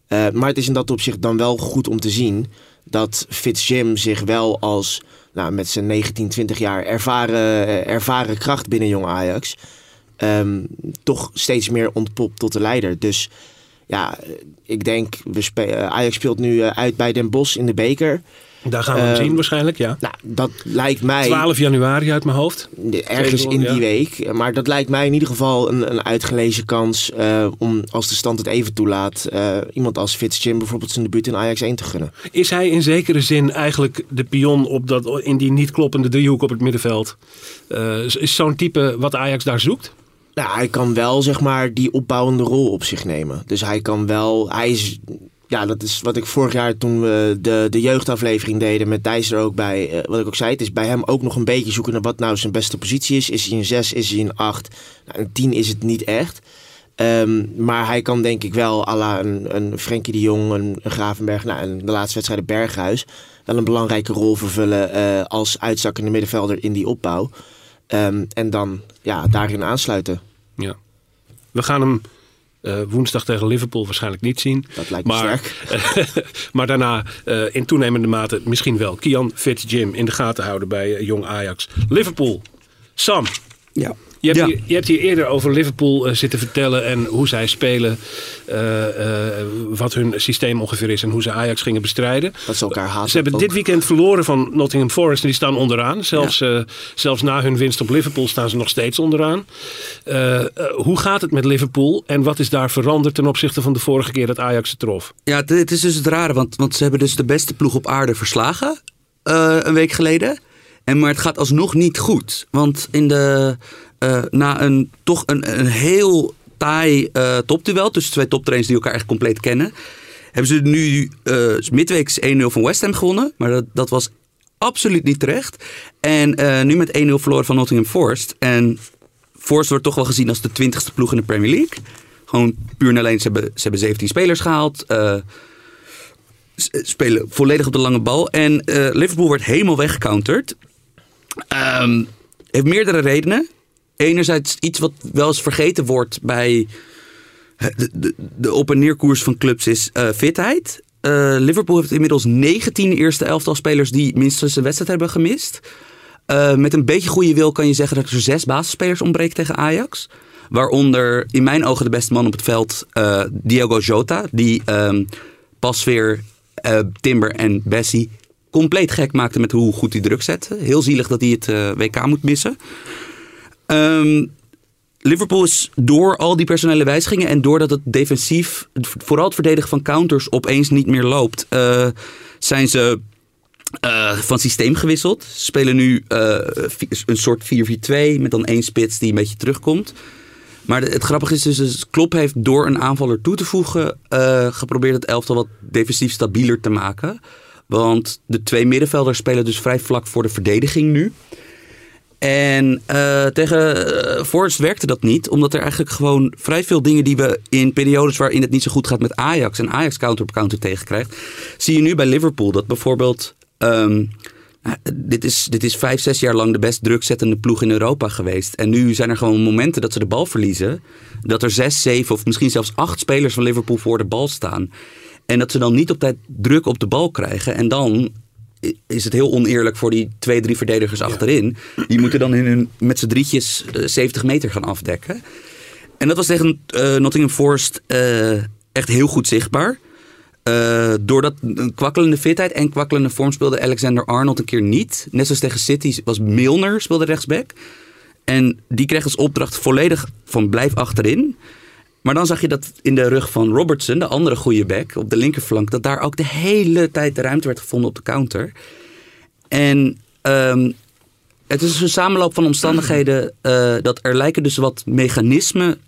Eh, maar het is in dat opzicht dan wel goed om te zien dat Fitz Jim zich wel als nou, met zijn 19, 20 jaar ervaren, eh, ervaren kracht binnen Jong Ajax ehm, toch steeds meer ontpopt tot de leider. Dus ja, ik denk, we eh, Ajax speelt nu eh, uit bij Den Bosch in de beker. Daar gaan we hem Eh, zien waarschijnlijk, ja. Nou, dat lijkt mij 12 januari uit mijn hoofd. ergens in ja. die week. Maar dat lijkt mij in ieder geval een, een uitgelezen kans eh, om, als de stand het even toelaat, iemand als Fitz Jim bijvoorbeeld zijn debuut in Ajax 1 te gunnen. Is hij in zekere zin eigenlijk de pion op dat, in die niet kloppende driehoek op het middenveld? Is zo'n type wat Ajax daar zoekt? Nou, hij kan wel zeg maar die opbouwende rol op zich nemen. Dus hij kan wel, hij is, ja, dat is wat ik vorig jaar toen we de, de jeugdaflevering deden met Thijs er ook bij, eh, wat ik ook zei, het is bij hem ook nog een beetje zoeken naar wat nou zijn beste positie is. Is hij een 6, is hij een 8? Nou, een 10 is het niet echt. Ehm, maar hij kan denk ik wel, à la een, een Frenkie de Jong, een, Gravenberg, nou, en de laatste wedstrijd Berghuis, wel een belangrijke rol vervullen eh, als uitzakkende middenvelder in die opbouw. Ehm, en dan ja, daarin aansluiten. Ja. We gaan hem eh, woensdag tegen Liverpool waarschijnlijk niet zien. Dat lijkt me maar, maar daarna uh, in toenemende mate misschien wel. Kian Fitzjim in de gaten houden bij uh, Jong Ajax. Liverpool. Sam. Ja. Je hebt, Ja. hier, je hebt hier eerder over Liverpool eh, zitten vertellen en hoe zij spelen. eh, eh, wat hun systeem ongeveer is en hoe ze Ajax gingen bestrijden. Dat ze elkaar haten. Ze hebben ook. dit weekend verloren van Nottingham Forest en die staan onderaan. Zelfs, eh, zelfs na hun winst op Liverpool staan ze nog steeds onderaan. Hoe gaat het met Liverpool en wat is daar veranderd ten opzichte van de vorige keer dat Ajax ze trof? Ja, het, is dus het rare, want, want ze hebben dus de beste ploeg op aarde verslagen eh, een week geleden. En, maar het gaat alsnog niet goed. Want in de, eh, na een toch een, een heel taai eh topduel tussen twee toptrainers die elkaar echt compleet kennen, hebben ze nu eh midweeks 1-0 van West Ham gewonnen. Maar dat, dat was absoluut niet terecht. En nu met 1-0 verloren van Nottingham Forest. En Forest wordt toch wel gezien als de twintigste ploeg in de Premier League. Gewoon puur en alleen, ze hebben, ze hebben 17 spelers gehaald. eh, s- spelen volledig op de lange bal. En Liverpool wordt helemaal weggecounterd. Ehm heeft meerdere redenen. Enerzijds iets wat wel eens vergeten wordt bij de, de, de op- en neerkoers van clubs is eh, fitheid. Eh, Liverpool heeft inmiddels 19 eerste elftal spelers die minstens een wedstrijd hebben gemist. Eh, met een beetje goede wil kan je zeggen dat er zes basisspelers ontbreken tegen Ajax. Waaronder in mijn ogen de beste man op het veld, Diogo Jota. Die ehm, pas weer Timber en Bessie compleet gek maakte met hoe goed hij druk zette. Heel zielig dat hij het eh, WK moet missen. Ehm, Liverpool is door al die personele wijzigingen en doordat het defensief, vooral het verdedigen van counters, opeens niet meer loopt, eh, zijn ze eh, van systeem gewisseld. Ze spelen nu een soort 4-4-2 met dan één spits die een beetje terugkomt. Maar het grappige is dus, dus Klopp heeft door een aanvaller toe te voegen geprobeerd het elftal wat defensief stabieler te maken. Want de twee middenvelders spelen dus vrij vlak voor de verdediging nu. En eh, tegen Forest werkte dat niet, omdat er eigenlijk gewoon vrij veel dingen die we in periodes waarin het niet zo goed gaat met Ajax en Ajax counter op counter tegenkrijgt, zie je nu bij Liverpool dat bijvoorbeeld. ehm, nou, dit, is, dit is vijf, zes jaar lang de best drukzettende ploeg in Europa geweest. En nu zijn er gewoon momenten dat ze de bal verliezen. Dat er zes, zeven of misschien zelfs acht spelers van Liverpool voor de bal staan. En dat ze dan niet op tijd druk op de bal krijgen. En dan is het heel oneerlijk voor die twee, drie verdedigers achterin. Die moeten dan in hun, met z'n drietjes eh, 70 meter gaan afdekken. En dat was tegen eh, Nottingham Forest eh, echt heel goed zichtbaar. Eh, doordat een kwakkelende fitheid en kwakkelende vorm speelde Alexander Arnold een keer niet. Net zoals tegen City was Milner speelde rechtsback. En die kreeg als opdracht volledig van blijf achterin. Maar dan zag je dat in de rug van Robertson, de andere goede back, op de linkerflank, dat daar ook de hele tijd de ruimte werd gevonden op de counter. En ehm, het is een samenloop van omstandigheden eh, dat er lijken dus wat mechanismen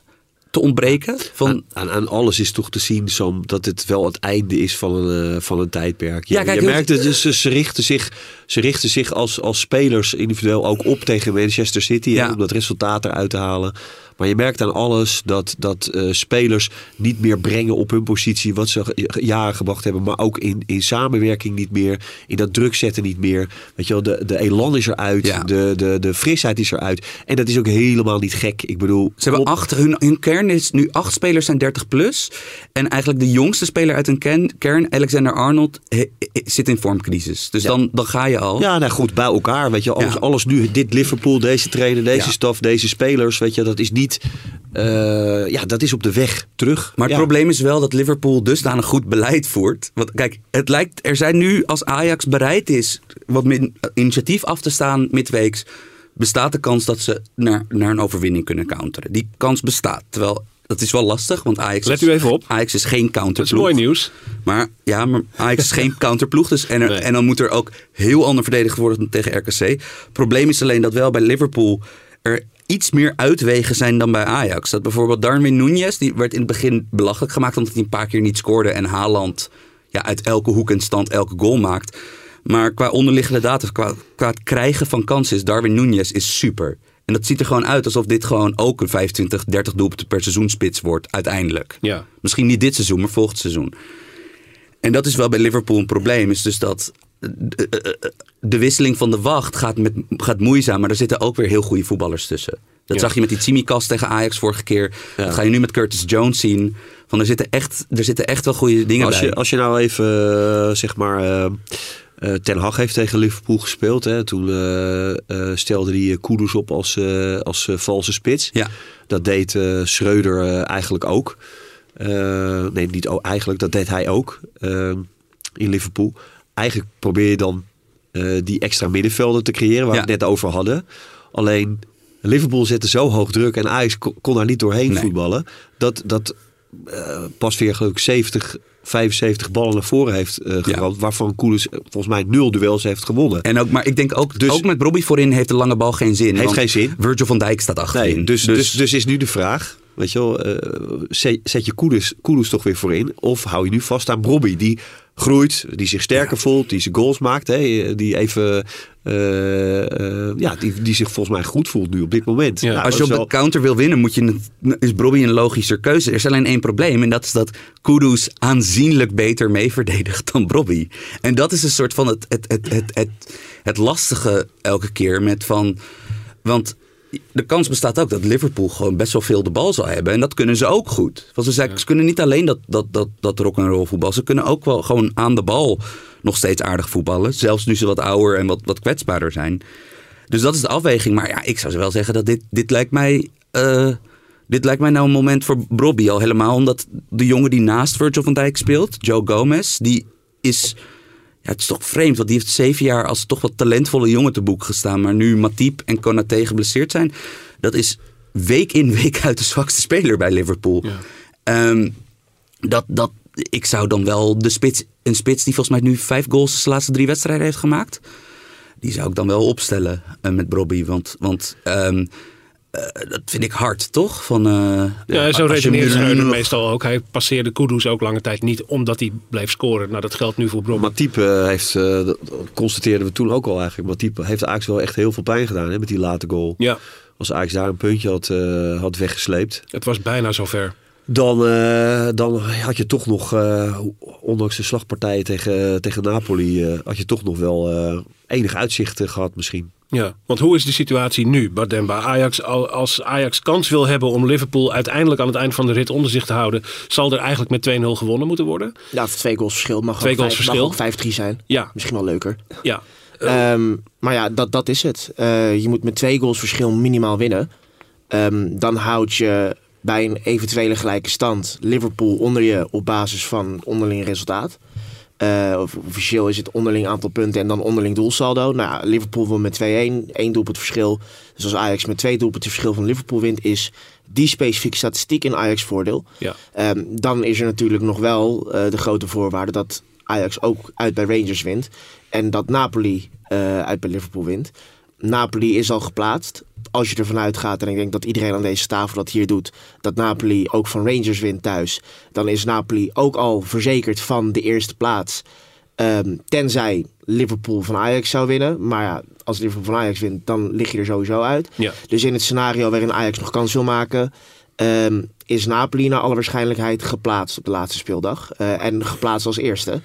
te ontbreken. Van, Aan, aan, aan alles is toch te zien, Sam, dat het wel het einde is van een, eh, van een tijdperk. Je, Ja, kijk, je merkt het, dus ze, richten zich, ze richten zich als, als spelers individueel ook op tegen Manchester City. hè, om dat resultaat eruit te halen. Maar je merkt aan alles dat, dat eh, spelers niet meer brengen op hun positie wat ze jaren gebracht hebben. Maar ook in, in samenwerking niet meer. In dat druk zetten niet meer. Weet je wel, de, de elan is eruit. Ja. De, de, de frisheid is eruit. En dat is ook helemaal niet gek. Ik bedoel, Ze hebben acht, hun, hun kern is nu acht spelers zijn 30 plus. En eigenlijk de jongste speler uit hun kern, kern Alexander Arnold, he- he- zit in vormcrisis. Dus dan, dan ga je al. Ja, nou goed, bij elkaar. Weet je, alles, Ja. alles nu, dit Liverpool, deze trainer, deze staf, deze spelers, weet je, dat is niet. Eh, ja, dat is op de weg terug. Maar het ja. probleem is wel dat Liverpool dusdanig goed beleid voert. Want kijk, het lijkt, er zijn nu als Ajax bereid is wat min, initiatief af te staan midweeks, bestaat de kans dat ze naar, naar een overwinning kunnen counteren. Die kans bestaat. Terwijl dat is wel lastig, want Ajax, Let is, u even op. Ajax is geen Dat counterploeg. is mooi nieuws. Maar ja, maar Ajax is geen counterploeg. Dus en, er- Nee. en dan moet er ook heel ander verdedigd worden dan tegen RKC. Probleem is alleen dat wel bij Liverpool er iets meer uitwegen zijn dan bij Ajax. Dat bijvoorbeeld Darwin Núñez, die werd in het begin belachelijk gemaakt omdat hij een paar keer niet scoorde. En Haaland ja, uit elke hoek en stand elke goal maakt. Maar qua onderliggende data, qua, qua het krijgen van kansen is Darwin Núñez is super. En dat ziet er gewoon uit alsof dit gewoon ook een 25, 30 doelpunten per seizoen spits wordt uiteindelijk. Ja. Misschien niet dit seizoen, maar volgend seizoen. En dat is wel bij Liverpool een probleem. Is dus dat de wisseling van de wacht gaat, met, gaat moeizaam. Maar er zitten ook weer heel goede voetballers tussen. Dat Ja. zag je met die Tsimikas tegen Ajax vorige keer. Dat ga je nu met Curtis Jones zien. Van er, zitten echt, er zitten echt wel goede dingen Als bij. je, als je nou even, eh, zeg maar, eh, eh, Ten Hag heeft tegen Liverpool gespeeld. Hè? Toen stelde hij Kudus op als, als valse spits. Ja. Dat deed Schreuder eigenlijk ook. Nee, niet eigenlijk. Dat deed hij ook in Liverpool. Eigenlijk probeer je dan eh, die extra middenvelden te creëren waar Ja. we het net over hadden. Alleen Liverpool zette zo hoog druk en Ajax kon, daar niet doorheen Nee. voetballen. Dat, dat eh, pas weer geloof ik 70, 75 ballen naar voren heeft geramd. Waarvan Koelers eh, volgens mij nul duels heeft gewonnen. En ook, maar ik denk ook, Dus- ook met Robbie voorin heeft de lange bal geen zin. Heeft geen zin. Virgil van Dijk staat achterin. Nee, dus, dus, dus, is nu de vraag, weet je wel, zet, zet je Koeders, Koeders toch weer voorin? Of hou je nu vast aan Robbie, die groeit, die zich sterker voelt, die zijn goals maakt, hè, die even, eh, eh, ja, die, die zich volgens mij goed voelt nu op dit moment. Ja. Nou, Als je dat op de counter wil winnen, moet je, is Robbie een logischer keuze. Er is alleen één probleem. En dat is dat Kudus aanzienlijk beter mee verdedigt dan Robbie. En dat is een soort van het, het, het, het, het, het lastige elke keer. Met van, want de kans bestaat ook dat Liverpool gewoon best wel veel de bal zal hebben. En dat kunnen ze ook goed. Want ze, zeggen, ze kunnen niet alleen dat, dat, dat, dat rock'n'roll voetbal. Ze kunnen ook wel gewoon aan de bal nog steeds aardig voetballen. Zelfs nu ze wat ouder en wat, wat kwetsbaarder zijn. Dus dat is de afweging. Maar ja, ik zou wel zeggen dat dit, dit lijkt mij. eh, dit lijkt mij nou een moment voor Robbie al helemaal. Omdat de jongen die naast Virgil van Dijk speelt, Joe Gomez, die is. Ja, het is toch vreemd, want die heeft zeven jaar als toch wat talentvolle jongen te boek gestaan. Maar nu Matip en Konaté geblesseerd zijn. Dat is week in, week uit de zwakste speler bij Liverpool. Ehm, dat, dat, ik zou dan wel de spits, een spits die volgens mij nu vijf goals de laatste drie wedstrijden heeft gemaakt. Die zou ik dan wel opstellen eh, met Robbie. Want, want ehm, eh, dat vind ik hard, toch? Van, eh, Ja, zo redeneert Schreuder nog- meestal ook. Hij passeerde Kudus ook lange tijd niet omdat hij bleef scoren. Nou, dat geldt nu voor Brom. Matip eh, heeft, eh, dat constateerden we toen ook al eigenlijk. Matip heeft Ajax wel echt heel veel pijn gedaan hè, met die late goal. Ja, Als Ajax daar een puntje had, eh, had weggesleept. het was bijna zover. Dan, eh, dan had je toch nog, eh, ondanks de slagpartijen tegen, tegen Napoli, eh, had je toch nog wel eh, enig uitzicht eh, gehad misschien. Ja, want hoe is de situatie nu, Bademba? Ajax, al- als Ajax kans wil hebben om Liverpool uiteindelijk aan het eind van de rit onder zich te houden, zal er eigenlijk met 2-0 gewonnen moeten worden? Ja, twee goals verschil. Mag Twee ook goals vijf- verschil. Mag ook 5-3 zijn. Ja, Misschien wel leuker. ja. Ehm, maar ja, dat, dat is het. Eh, je moet met twee goals verschil minimaal winnen. Ehm, dan houd je bij een eventuele gelijke stand Liverpool onder je op basis van onderling resultaat. Of- officieel is het onderling aantal punten en dan onderling doelsaldo. Nou, Liverpool wil met 2-1, één doelpunt verschil. Dus als Ajax met twee doelpunten verschil van Liverpool wint, is die specifieke statistiek in Ajax voordeel. ja. Ehm, dan is er natuurlijk nog wel eh, de grote voorwaarde dat Ajax ook uit bij Rangers wint. En dat Napoli eh, uit bij Liverpool wint. Napoli is al geplaatst. Als je ervan uitgaat, en ik denk dat iedereen aan deze tafel dat hier doet, dat Napoli ook van Rangers wint thuis. Dan is Napoli ook al verzekerd van de eerste plaats. Ehm, tenzij Liverpool van Ajax zou winnen. Maar ja, als Liverpool van Ajax wint, dan lig je er sowieso uit. Ja. Dus in het scenario waarin Ajax nog kans wil maken, ehm, is Napoli naar alle waarschijnlijkheid geplaatst op de laatste speeldag. Eh, en geplaatst als eerste.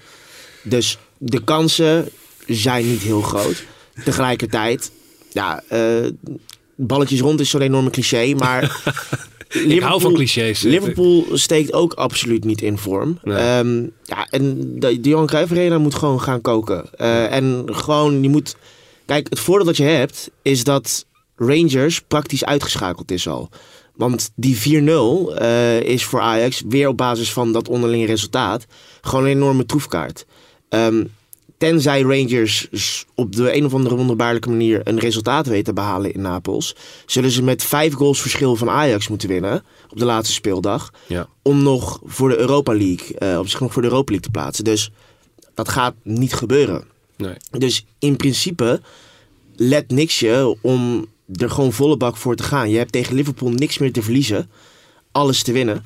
Dus de kansen zijn niet heel groot. Tegelijkertijd, ja, eh, balletjes rond is zo'n enorme cliché, maar... Ik hou van clichés. Liverpool steekt ook absoluut niet in vorm. Nee. Ehm, ja, en de, de Johan Cruijff Arena moet gewoon gaan koken. Eh, en gewoon, je moet... Kijk, het voordeel dat je hebt, is dat Rangers praktisch uitgeschakeld is al. Want die 4-0 eh, is voor Ajax weer op basis van dat onderlinge resultaat gewoon een enorme troefkaart. Ehm, tenzij Rangers op de een of andere wonderbaarlijke manier een resultaat weten te behalen in Napels, zullen ze met vijf goals verschil van Ajax moeten winnen op de laatste speeldag. Ja. Om nog voor de Europa League, eh, op zich nog voor de Europa League te plaatsen. Dus dat gaat niet gebeuren. Nee. Dus in principe let niks je om er gewoon volle bak voor te gaan. Je hebt tegen Liverpool niks meer te verliezen. Alles te winnen.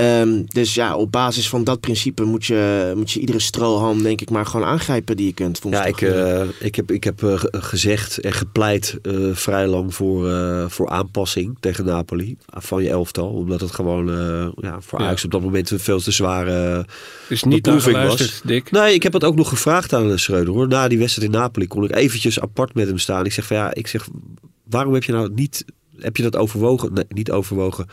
Ehm, dus ja, op basis van dat principe moet je, moet je iedere strohalm denk ik maar gewoon aangrijpen die je kunt. Ja, ik, uh, ik heb, ik heb uh, gezegd en gepleit uh, vrij lang voor, voor aanpassing tegen Napoli van je elftal. Omdat het gewoon ja, voor Ajax op dat moment een veel te zware is niet beproeving was. Dick. Nee, ik heb het ook nog gevraagd aan Schreuder hoor. Na die wedstrijd in Napoli kon ik eventjes apart met hem staan. Ik zeg van ja, ik zeg, waarom heb je nou niet, heb je dat overwogen? Nee, niet overwogen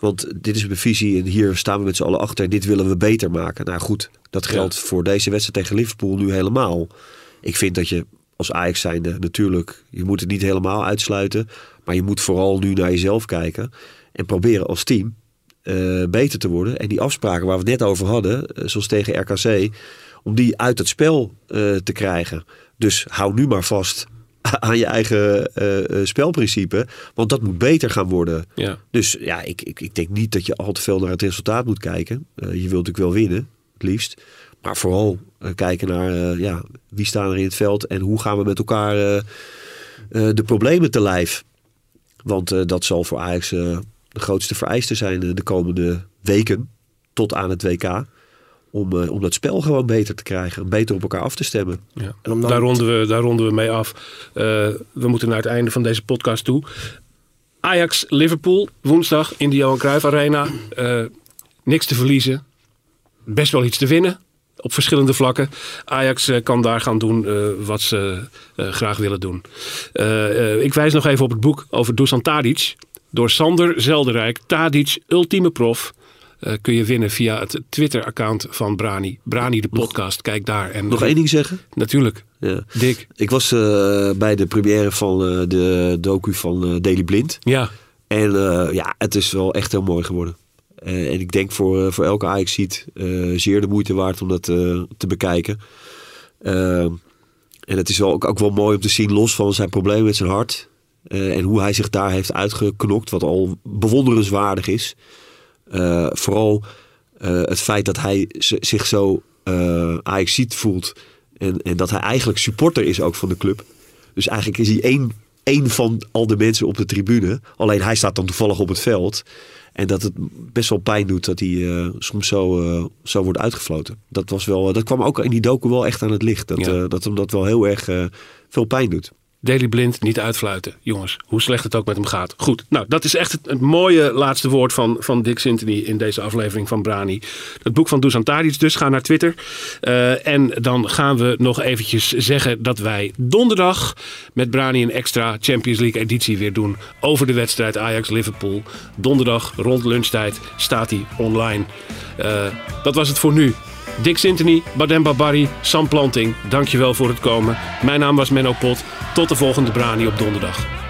want dit is mijn visie en hier staan we met z'n allen achter. En dit willen we beter maken. Nou goed, dat geldt voor deze wedstrijd tegen Liverpool nu helemaal. Ik vind dat je als Ajax zijnde natuurlijk, je moet het niet helemaal uitsluiten. Maar je moet vooral nu naar jezelf kijken. En proberen als team uh, beter te worden. En die afspraken waar we het net over hadden, uh, zoals tegen RKC, om die uit het spel uh, te krijgen. Dus hou nu maar vast aan je eigen uh, spelprincipe. Want dat moet beter gaan worden. Ja. Dus ja, ik, ik, ik denk niet dat je al te veel naar het resultaat moet kijken. Uh, je wilt natuurlijk wel winnen, het liefst. Maar vooral kijken naar ja, wie staan er in het veld en hoe gaan we met elkaar de problemen te lijf. Want dat zal voor Ajax de grootste vereiste zijn de komende weken tot aan het WK om, uh, om dat spel gewoon beter te krijgen. Beter op elkaar af te stemmen. Ja. En om daar, ronden we, daar ronden we mee af. Uh, we moeten naar het einde van deze podcast toe. Ajax, Liverpool, woensdag in de Johan Cruijff Arena. Uh, niks te verliezen. Best wel iets te winnen. Op verschillende vlakken. Ajax kan daar gaan doen wat ze graag willen doen. ik wijs nog even op het boek over Dusan Tadic. Door Sander Zelderijk. Tadic, ultieme prof. Uh, kun je winnen via het Twitter-account van Brani. Brani de podcast, kijk daar. En nog één ding zeggen? Natuurlijk. Ja. Dick. Ik was uh, bij de première van uh, de docu van Daily Blind. Ja. En ja, het is wel echt heel mooi geworden. en ik denk voor, voor elke Ajax ziet zeer de moeite waard om dat te bekijken. en het is wel ook, ook wel mooi om te zien, los van zijn probleem met zijn hart. en hoe hij zich daar heeft uitgeknokt, wat al bewonderenswaardig is. Uh, vooral uh, het feit dat hij zich zo uh, ajax voelt. En, en dat hij eigenlijk supporter is ook van de club. Dus eigenlijk is hij één, één van al de mensen op de tribune. Alleen hij staat dan toevallig op het veld. En dat het best wel pijn doet dat hij uh, soms zo, uh, zo wordt uitgefloten. Dat, was wel, dat kwam ook in die doken wel echt aan het licht. Dat, ja. dat hem dat wel heel erg veel pijn doet. Daily Blind niet uitfluiten. Jongens, hoe slecht het ook met hem gaat. Goed, nou dat is echt het, mooie laatste woord van, van Dick Sintony in deze aflevering van Brani. Het boek van Dusan Tadic, dus ga naar Twitter. Uh, en dan gaan we nog eventjes zeggen dat wij donderdag met Brani een extra Champions League editie weer doen. Over de wedstrijd Ajax-Liverpool. Donderdag rond lunchtijd staat hij online. Uh, dat was het voor nu. Dick Sintony, Badem Babari, Sam Planting, dankjewel voor het komen. Mijn naam was Menno Pot. Tot de volgende Brani op donderdag.